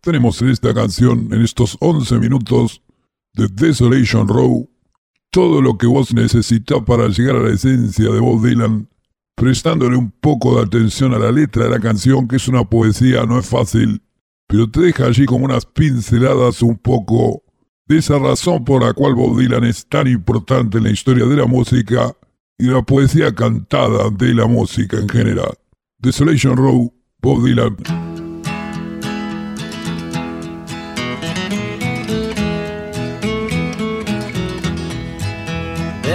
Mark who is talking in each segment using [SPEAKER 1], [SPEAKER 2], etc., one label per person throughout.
[SPEAKER 1] tenemos en esta canción, en estos 11 minutos de Desolation Row, todo lo que vos necesitas para llegar a la esencia de Bob Dylan, prestándole un poco de atención a la letra de la canción, que es una poesía, no es fácil, pero te deja allí como unas pinceladas un poco de esa razón por la cual Bob Dylan es tan importante en la historia de la música y la poesía cantada de la música en general. Desolation Row, Bob Dylan.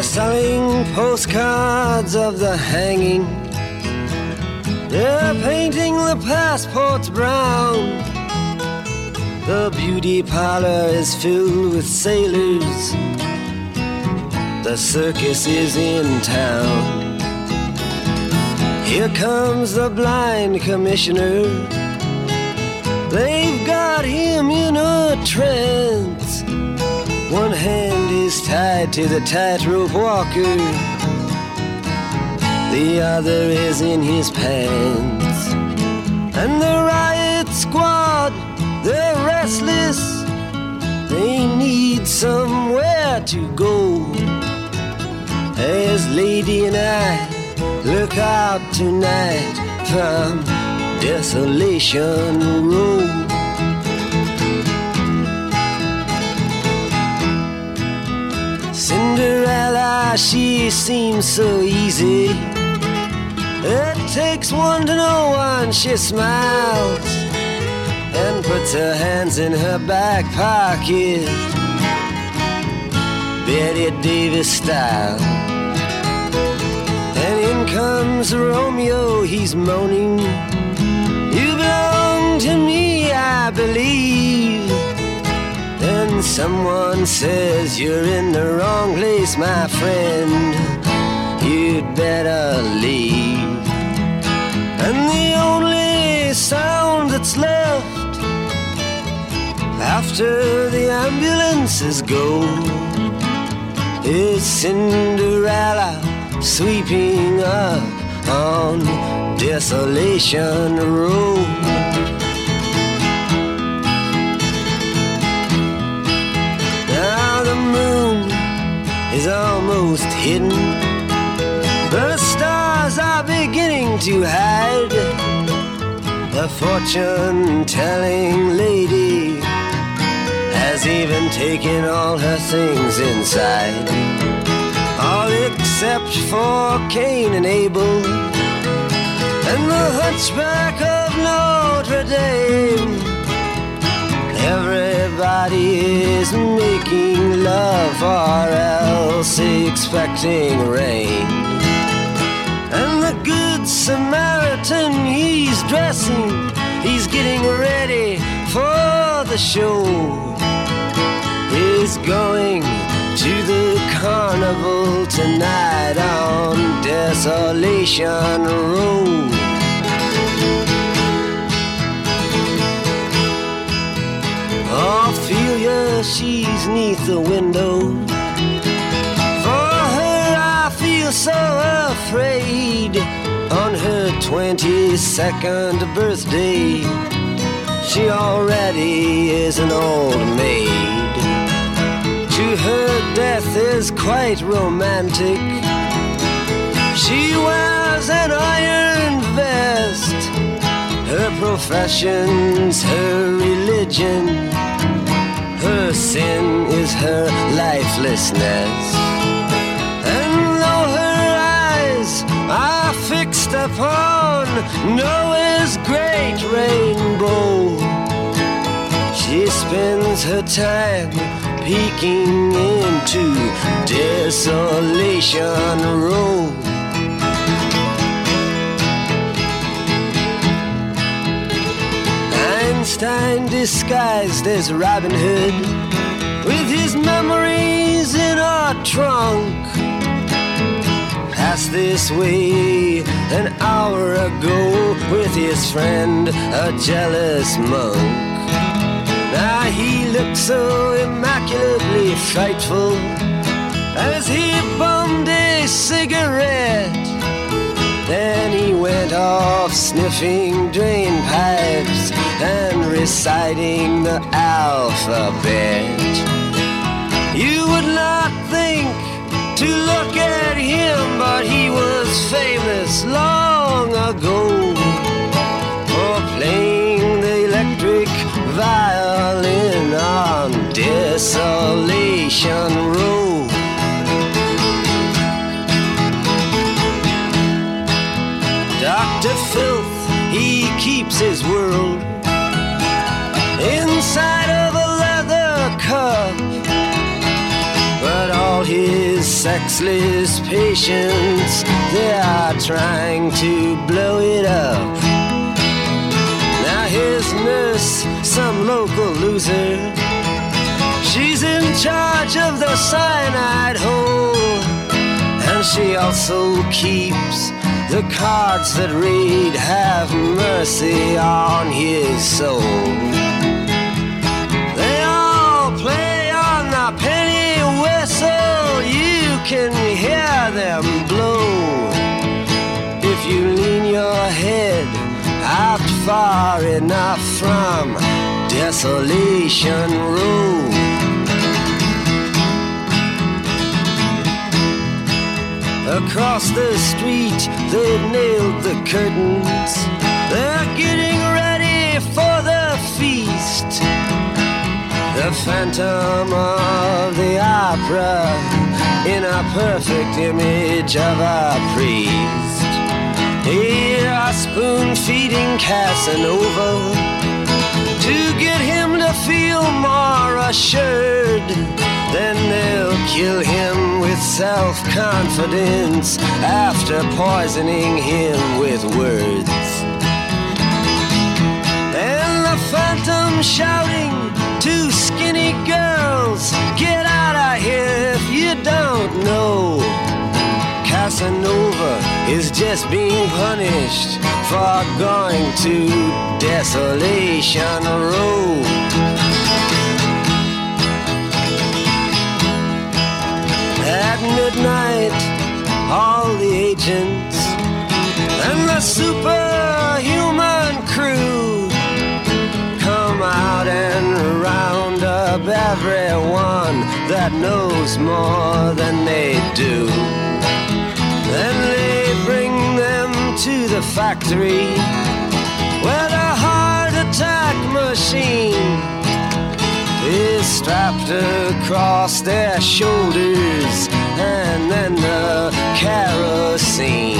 [SPEAKER 2] They're selling postcards of the hanging. They're painting the passports brown. The beauty parlor is filled with sailors. The circus is in town. Here comes the blind commissioner. They've got him in a trance. One hand is tied to the tightrope walker, the other is in his pants. And the riot squad, they're restless, they need somewhere to go. As Lady and I look out tonight from Desolation Road. She seems so easy. It takes one to know one, she smiles and puts her hands in her back pocket. Betty Davis style. And in comes Romeo, he's moaning. You belong to me, I believe. Then someone says you're in the wrong place, my friend. You'd better leave. And the only sound that's left after the ambulances go is Cinderella sweeping up on Desolation Road. Is almost hidden. The stars are beginning to hide. The fortune telling lady has even taken all her things inside. All except for Cain and Abel and the hunchback of Notre Dame. Everybody is making love or else expecting rain. And the good Samaritan, he's dressing, he's getting ready for the show. He's going to the carnival tonight on Desolation Road. She's neath the window. For her, I feel so afraid. On her 22nd birthday, she already is an old maid. To her, death is quite romantic. She wears an iron vest. Her profession's her religion. Sin is her lifelessness. And though her eyes are fixed upon Noah's great rainbow, she spends her time peeking into Desolation Road. Einstein disguised as Robin Hood trunk. Passed this way an hour ago with his friend, a jealous monk. Now he looked so immaculately frightful as he bummed a cigarette Then he went off sniffing drain pipes and reciting the alphabet. You would not to look at him, but he was famous long ago for playing the electric violin on Desolation Road. Dr. Filth, he keeps his world sexless patients, they are trying to blow it up. Now his nurse, some local loser, she's in charge of the cyanide hole. And she also keeps the cards that read, Have mercy on his soul. They all play on the penny whistle, you can hear them blow. If you lean your head out far enough from Desolation Road. Across the street, they've nailed the curtains. They're getting ready for the feast. The phantom of the opera in a perfect image of a priest. Here are spoon feeding Casanova to get him to feel more assured. Then they'll kill him with self confidence after poisoning him with words. And the phantom shouting to skinny girls, Get out of here is just being punished for going to Desolation Road. At midnight, all the agents and the superhuman crew come out and round up everyone that knows more than they do. Then they to the factory where the heart attack machine is strapped across their shoulders and then the kerosene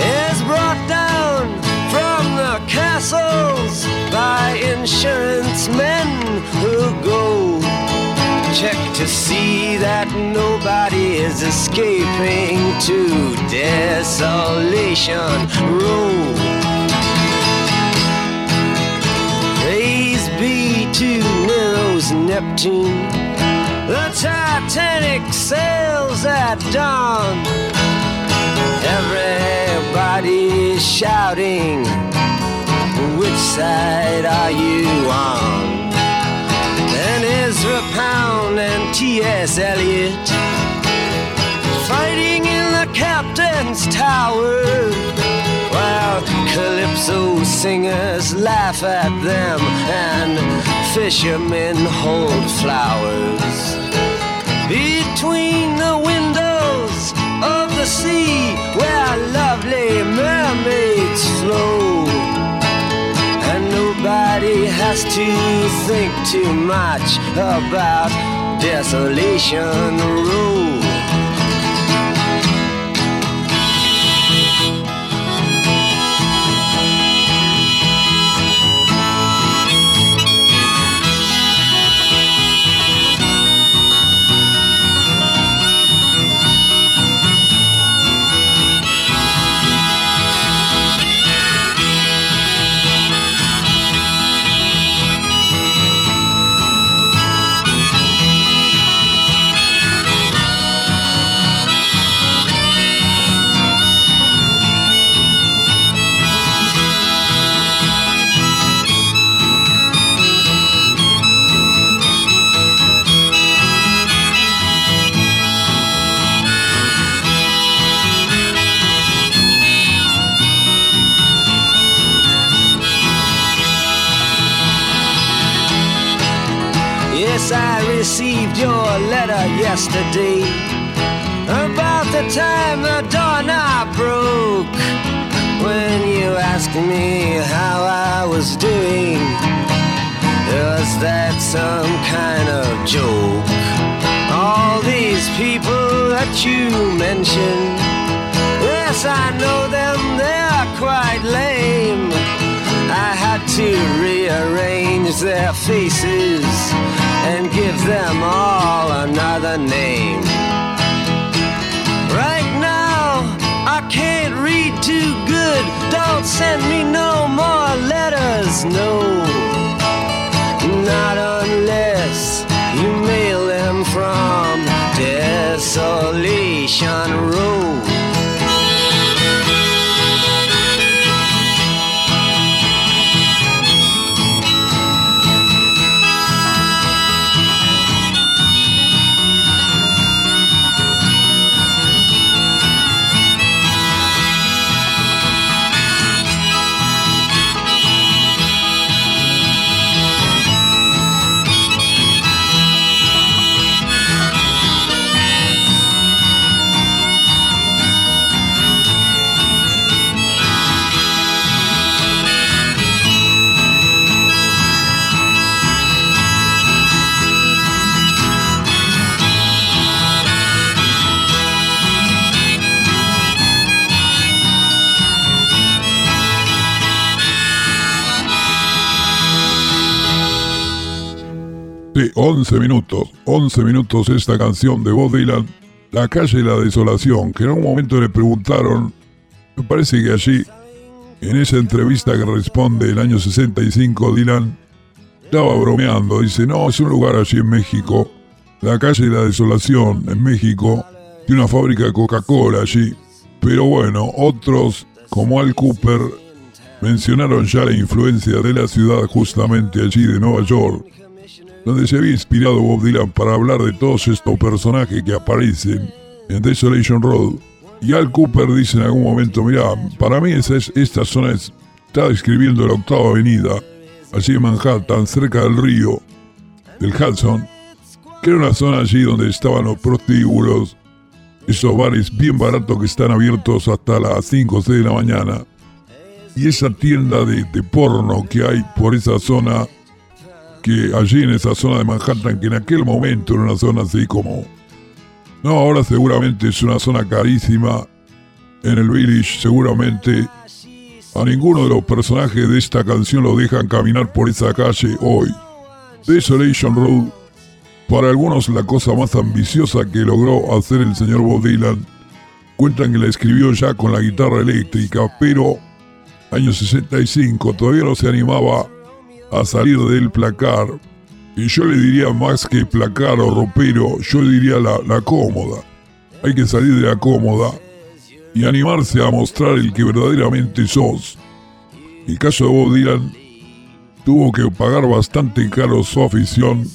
[SPEAKER 2] is brought down from the castles by insurance men who go check to see that nobody is escaping to desolation. Road praise be to Nero's Neptune. The Titanic sails at dawn. Everybody shouting which side are you on? And Ezra Pound and T.S. Eliot fighting in the captain's tower while calypso singers laugh at them and fishermen hold flowers between the windows of the sea where lovely mermaids flow and nobody has to think too much about Desolation Road. Was doing. Was that some kind of joke? All these people that you mentioned. Yes, I know them, they're quite lame. I had to rearrange their faces and give them all another name. Can't read too good. Don't send me no more letters, no. Not unless you mail them from Desolation Road.
[SPEAKER 1] Sí, 11 minutos, 11 minutos esta canción de Bob Dylan, La calle de la desolación, que en un momento le preguntaron, me parece que allí, en esa entrevista que responde el año 65, Dylan estaba bromeando, dice, no, es un lugar allí en México, la calle de la desolación en México, tiene una fábrica de Coca-Cola allí, pero bueno, otros como Al Cooper mencionaron ya la influencia de la ciudad justamente allí de Nueva York donde se había inspirado Bob Dylan para hablar de todos estos personajes que aparecen en Desolation Road. Y Al Cooper dice en algún momento, mira, para mí esa es, esta zona está describiendo la octava avenida, allí en Manhattan, cerca del río, del Hudson, que era una zona allí donde estaban los prostíbulos, esos bares bien baratos que están abiertos hasta las 5 o 6 de la mañana. Y esa tienda de, de porno que hay por esa zona que allí en esa zona de Manhattan, que en aquel momento era una zona así como... No, ahora seguramente es una zona carísima. En el Village seguramente a ninguno de los personajes de esta canción lo dejan caminar por esa calle hoy. Desolation Road, para algunos la cosa más ambiciosa que logró hacer el señor Bob Dylan, cuentan que la escribió ya con la guitarra eléctrica, pero año 65 todavía no se animaba a salir del placar. Y yo le diría más que placar o ropero, yo diría la, la cómoda. Hay que salir de la cómoda y animarse a mostrar el que verdaderamente sos. El caso de Bob Dylan tuvo que pagar bastante caro su afición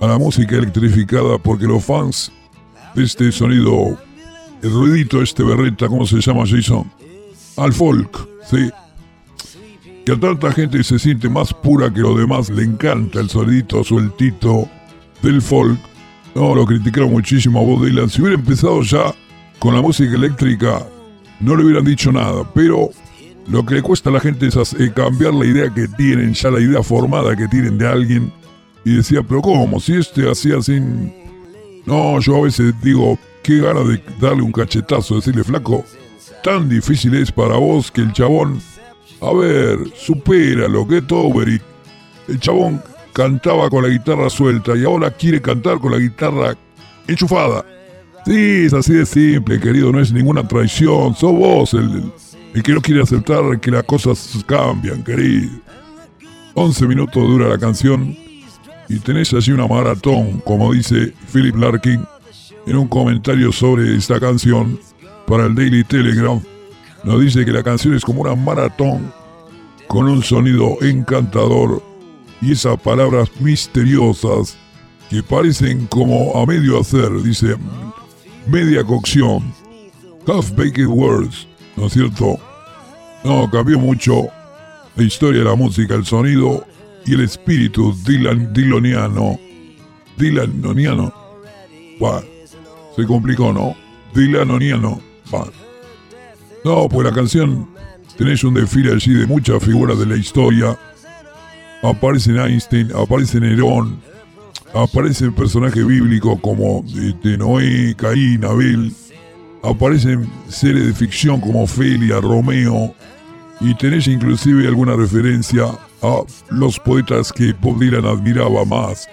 [SPEAKER 1] a la música electrificada porque los fans de este sonido, el ruidito este berreta, ¿cómo se llama Jason? Al folk, sí, que a tanta gente se siente más pura que los demás, le encanta el sonidito sueltito del folk. No, lo criticaron muchísimo a Bob Dylan. Si hubiera empezado ya con la música eléctrica, no le hubieran dicho nada. Pero lo que le cuesta a la gente es eh, cambiar la idea que tienen, ya la idea formada que tienen de alguien. Y decía, pero ¿cómo? Si este hacía sin... No, yo a veces digo, qué gana de darle un cachetazo, decirle, flaco, tan difícil es para vos que el chabón a ver, supéralo, get over it. El chabón cantaba con la guitarra suelta y ahora quiere cantar con la guitarra enchufada. Sí, es así de simple, querido, no es ninguna traición. Sos vos el, que no quiere aceptar que las cosas cambian, querido. 11 minutos dura la canción y tenés allí una maratón, como dice Philip Larkin en un comentario sobre esta canción para el Daily Telegraph nos dice que la canción es como una maratón con un sonido encantador y esas palabras misteriosas que parecen como a medio hacer, dice media cocción, half baked words, ¿no es cierto? No, cambió mucho la historia de la música, el sonido y el espíritu Dylan, diloniano Dylanoniano. Se complicó, ¿no? Dylanoniano. Bueno. No, pues la canción tenés un desfile allí de muchas figuras de la historia. Aparecen Einstein, aparece Nerón, aparecen personajes bíblicos como este, Noé, Caín, Abel, aparecen series de ficción como Felia, Romeo, y tenés inclusive alguna referencia a los poetas que Bob Dylan admiraba más,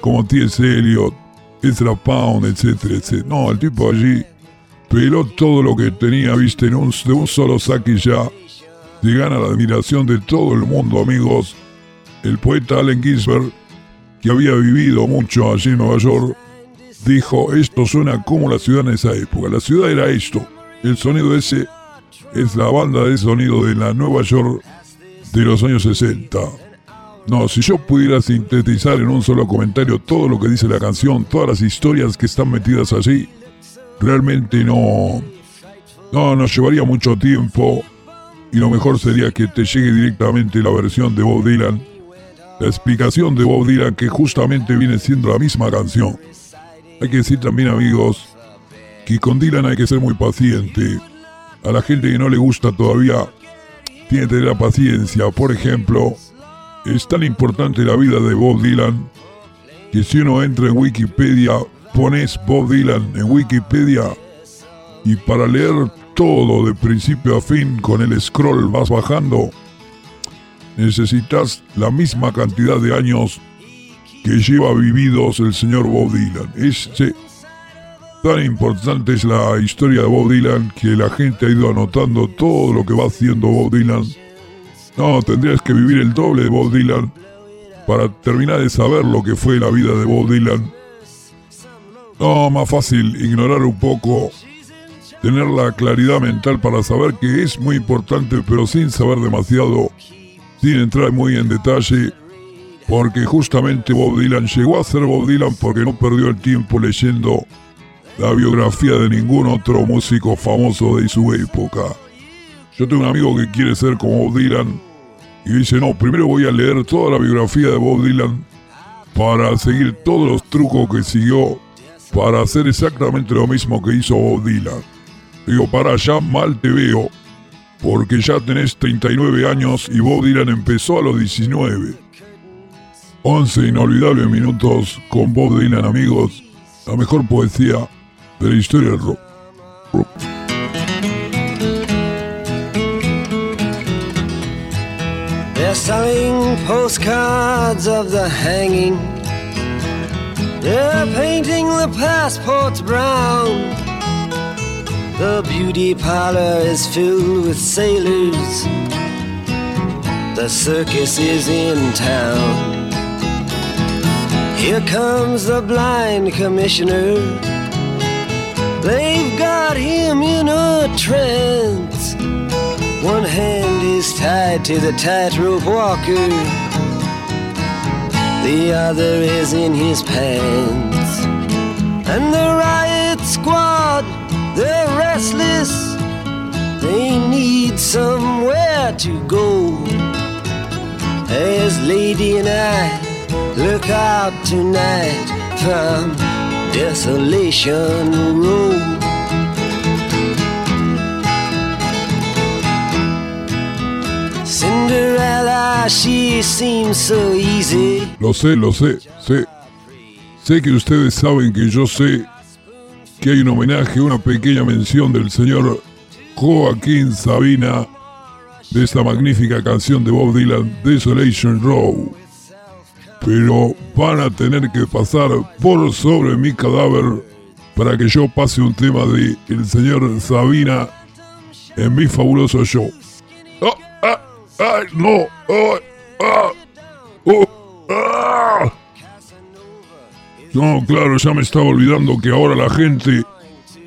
[SPEAKER 1] como T.S. Eliot, Ezra Pound, etcétera, etcétera. No, el tipo allí peló todo lo que tenía, viste, en un, de un solo saque ya. Se gana la admiración de todo el mundo, amigos. El poeta Allen Ginsberg, que había vivido mucho allí en Nueva York, dijo, esto suena como la ciudad en esa época. La ciudad era esto. El sonido ese es la banda de sonido de la Nueva York de los años 60. No, si yo pudiera sintetizar en un solo comentario todo lo que dice la canción, todas las historias que están metidas allí, realmente no... No, nos llevaría mucho tiempo y lo mejor sería que te llegue directamente la versión de Bob Dylan, la explicación de Bob Dylan que justamente viene siendo la misma canción. Hay que decir también amigos que con Dylan hay que ser muy paciente. A la gente que no le gusta todavía tiene que tener la paciencia. Por ejemplo, es tan importante la vida de Bob Dylan que si uno entra en Wikipedia, pones Bob Dylan en Wikipedia y para leer todo de principio a fin con el scroll vas bajando, necesitas la misma cantidad de años que lleva vividos el señor Bob Dylan. Es, tan importante es la historia de Bob Dylan que la gente ha ido anotando todo lo que va haciendo Bob Dylan. No, tendrías que vivir el doble de Bob Dylan para terminar de saber lo que fue la vida de Bob Dylan. No, más fácil ignorar un poco, tener la claridad mental para saber que es muy importante, pero sin saber demasiado, sin entrar muy en detalle, porque justamente Bob Dylan llegó a ser Bob Dylan porque no perdió el tiempo leyendo la biografía de ningún otro músico famoso de su época. Yo tengo un amigo que quiere ser como Bob Dylan y dice, no, primero voy a leer toda la biografía de Bob Dylan para seguir todos los trucos que siguió para hacer exactamente lo mismo que hizo Bob Dylan. Digo, para allá mal te veo, porque ya tenés 39 años y Bob Dylan empezó a los 19. 11 inolvidables minutos con Bob Dylan, amigos. La mejor poesía de la historia del rock.
[SPEAKER 2] They're painting the passports brown. The beauty parlor is filled with sailors. The circus is in town. Here comes the blind commissioner. They've got him in a trance. One hand is tied to the tightrope walker, the other is in his pants. And the riot squad, they're restless, they need somewhere to go. As Lady and I look out tonight from Desolation Road. She seems so easy.
[SPEAKER 1] Lo sé, lo sé, sé. Sé que ustedes saben que yo sé que hay un homenaje, una pequeña mención del señor Joaquín Sabina de esta magnífica canción de Bob Dylan, Desolation Row. Pero van a tener que pasar por sobre mi cadáver para que yo pase un tema de el señor Sabina en mi fabuloso show. ¡Ah! ¡Ah! ¡Ay! ¡No! ¡Ay! ¡Ah! ¡Oh! ¡Ah! No, claro, ya me estaba olvidando que ahora la gente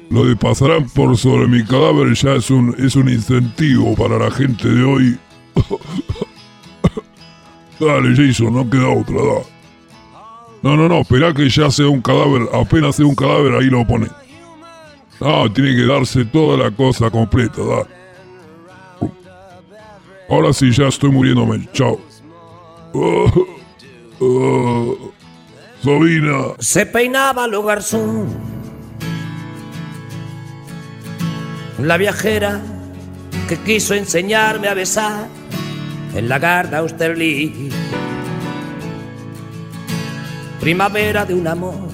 [SPEAKER 1] lo de pasarán por sobre mi cadáver ya es un, es un incentivo para la gente de hoy. Dale, Jason, no queda otra, da. No, no, no, espera que ya sea un cadáver, apenas sea un cadáver, ahí lo pone. No, tiene que darse toda la cosa completa, da. Ahora sí, ya estoy muriéndome, chao. Sabina.
[SPEAKER 3] Se peinaba lo garzón. La viajera que quiso enseñarme a besar en la Garda Austerlitz. Primavera de un amor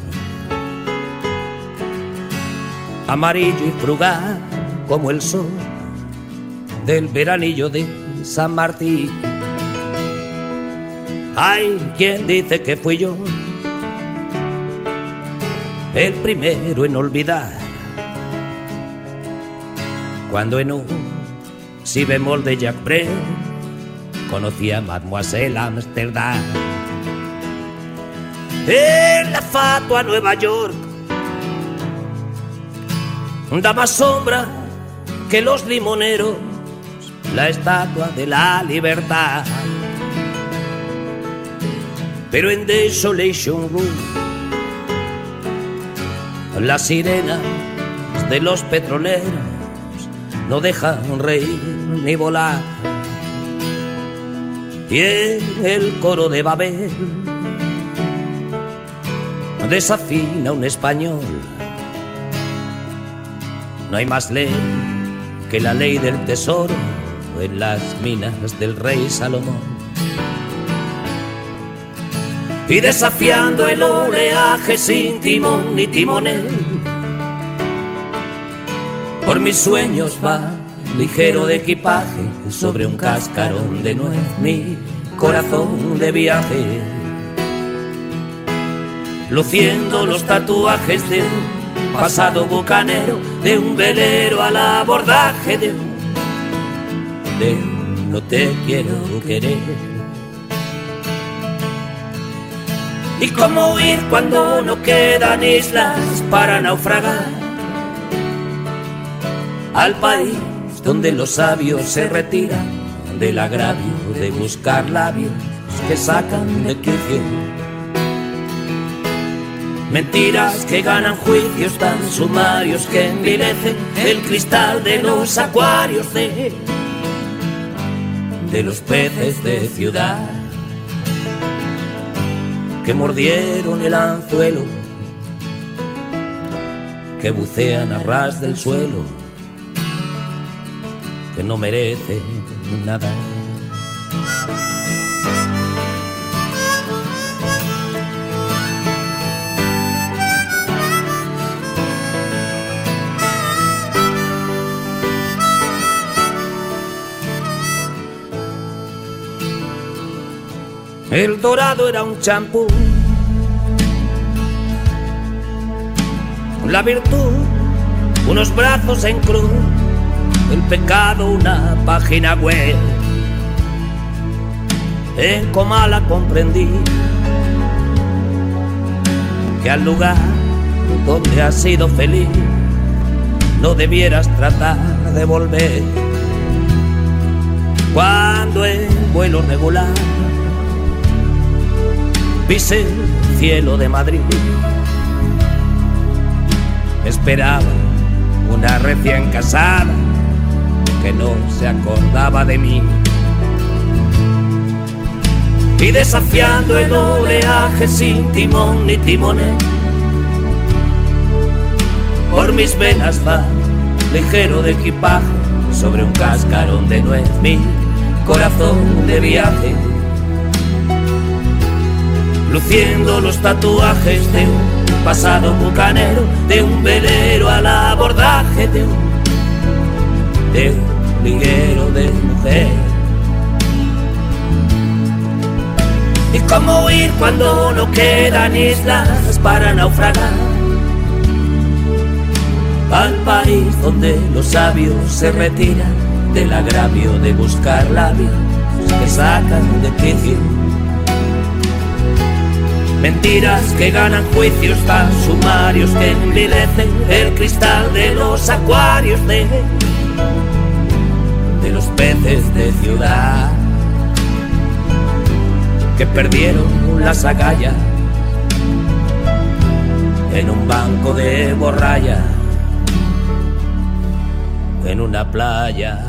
[SPEAKER 3] amarillo y frugal como el sol del veranillo de San Martín. Hay quien dice que fui yo el primero en olvidar cuando en un si bemol de Jack Brel conocí a Mademoiselle Amsterdam. En la fatua Nueva York da más sombra que los limoneros la estatua de la libertad. Pero en Desolation Room, las sirenas de los petroleros no dejan reír ni volar. Y en el coro de Babel desafina un español. No hay más ley que la ley del tesoro en las minas del rey Salomón. Y desafiando el oleaje sin timón ni timonel, por mis sueños va ligero de equipaje sobre un cascarón de nuez, mi corazón de viaje, luciendo los tatuajes de un pasado bucanero, de un velero al abordaje de un no te quiero querer. Y cómo huir cuando no quedan islas para naufragar al país donde los sabios se retiran del agravio de buscar labios que sacan de quicio. Mentiras que ganan juicios tan sumarios que envilecen el cristal de los acuarios de de los peces de ciudad que mordieron el anzuelo, que bucean a ras del suelo, que no merecen nada. El dorado era un champú. La virtud, unos brazos en cruz. El pecado, una página web. En Comala comprendí que al lugar donde has sido feliz no debieras tratar de volver. Cuando en vuelo regular pise el cielo de Madrid. Esperaba una recién casada que no se acordaba de mí. Y desafiando el oleaje sin timón ni timonel, por mis venas va ligero de equipaje sobre un cascarón de nuez mi corazón de viaje luciendo los tatuajes de un pasado bucanero, de un velero al abordaje de un, de un liguero de mujer. ¿Y cómo huir cuando no quedan islas para naufragar? Al país donde los sabios se retiran del agravio de buscar labios que sacan de quicio Mentiras que ganan juicios tan sumarios que envilecen el cristal de los acuarios de, de los peces de ciudad que perdieron las agallas en un banco de borralla, en una playa.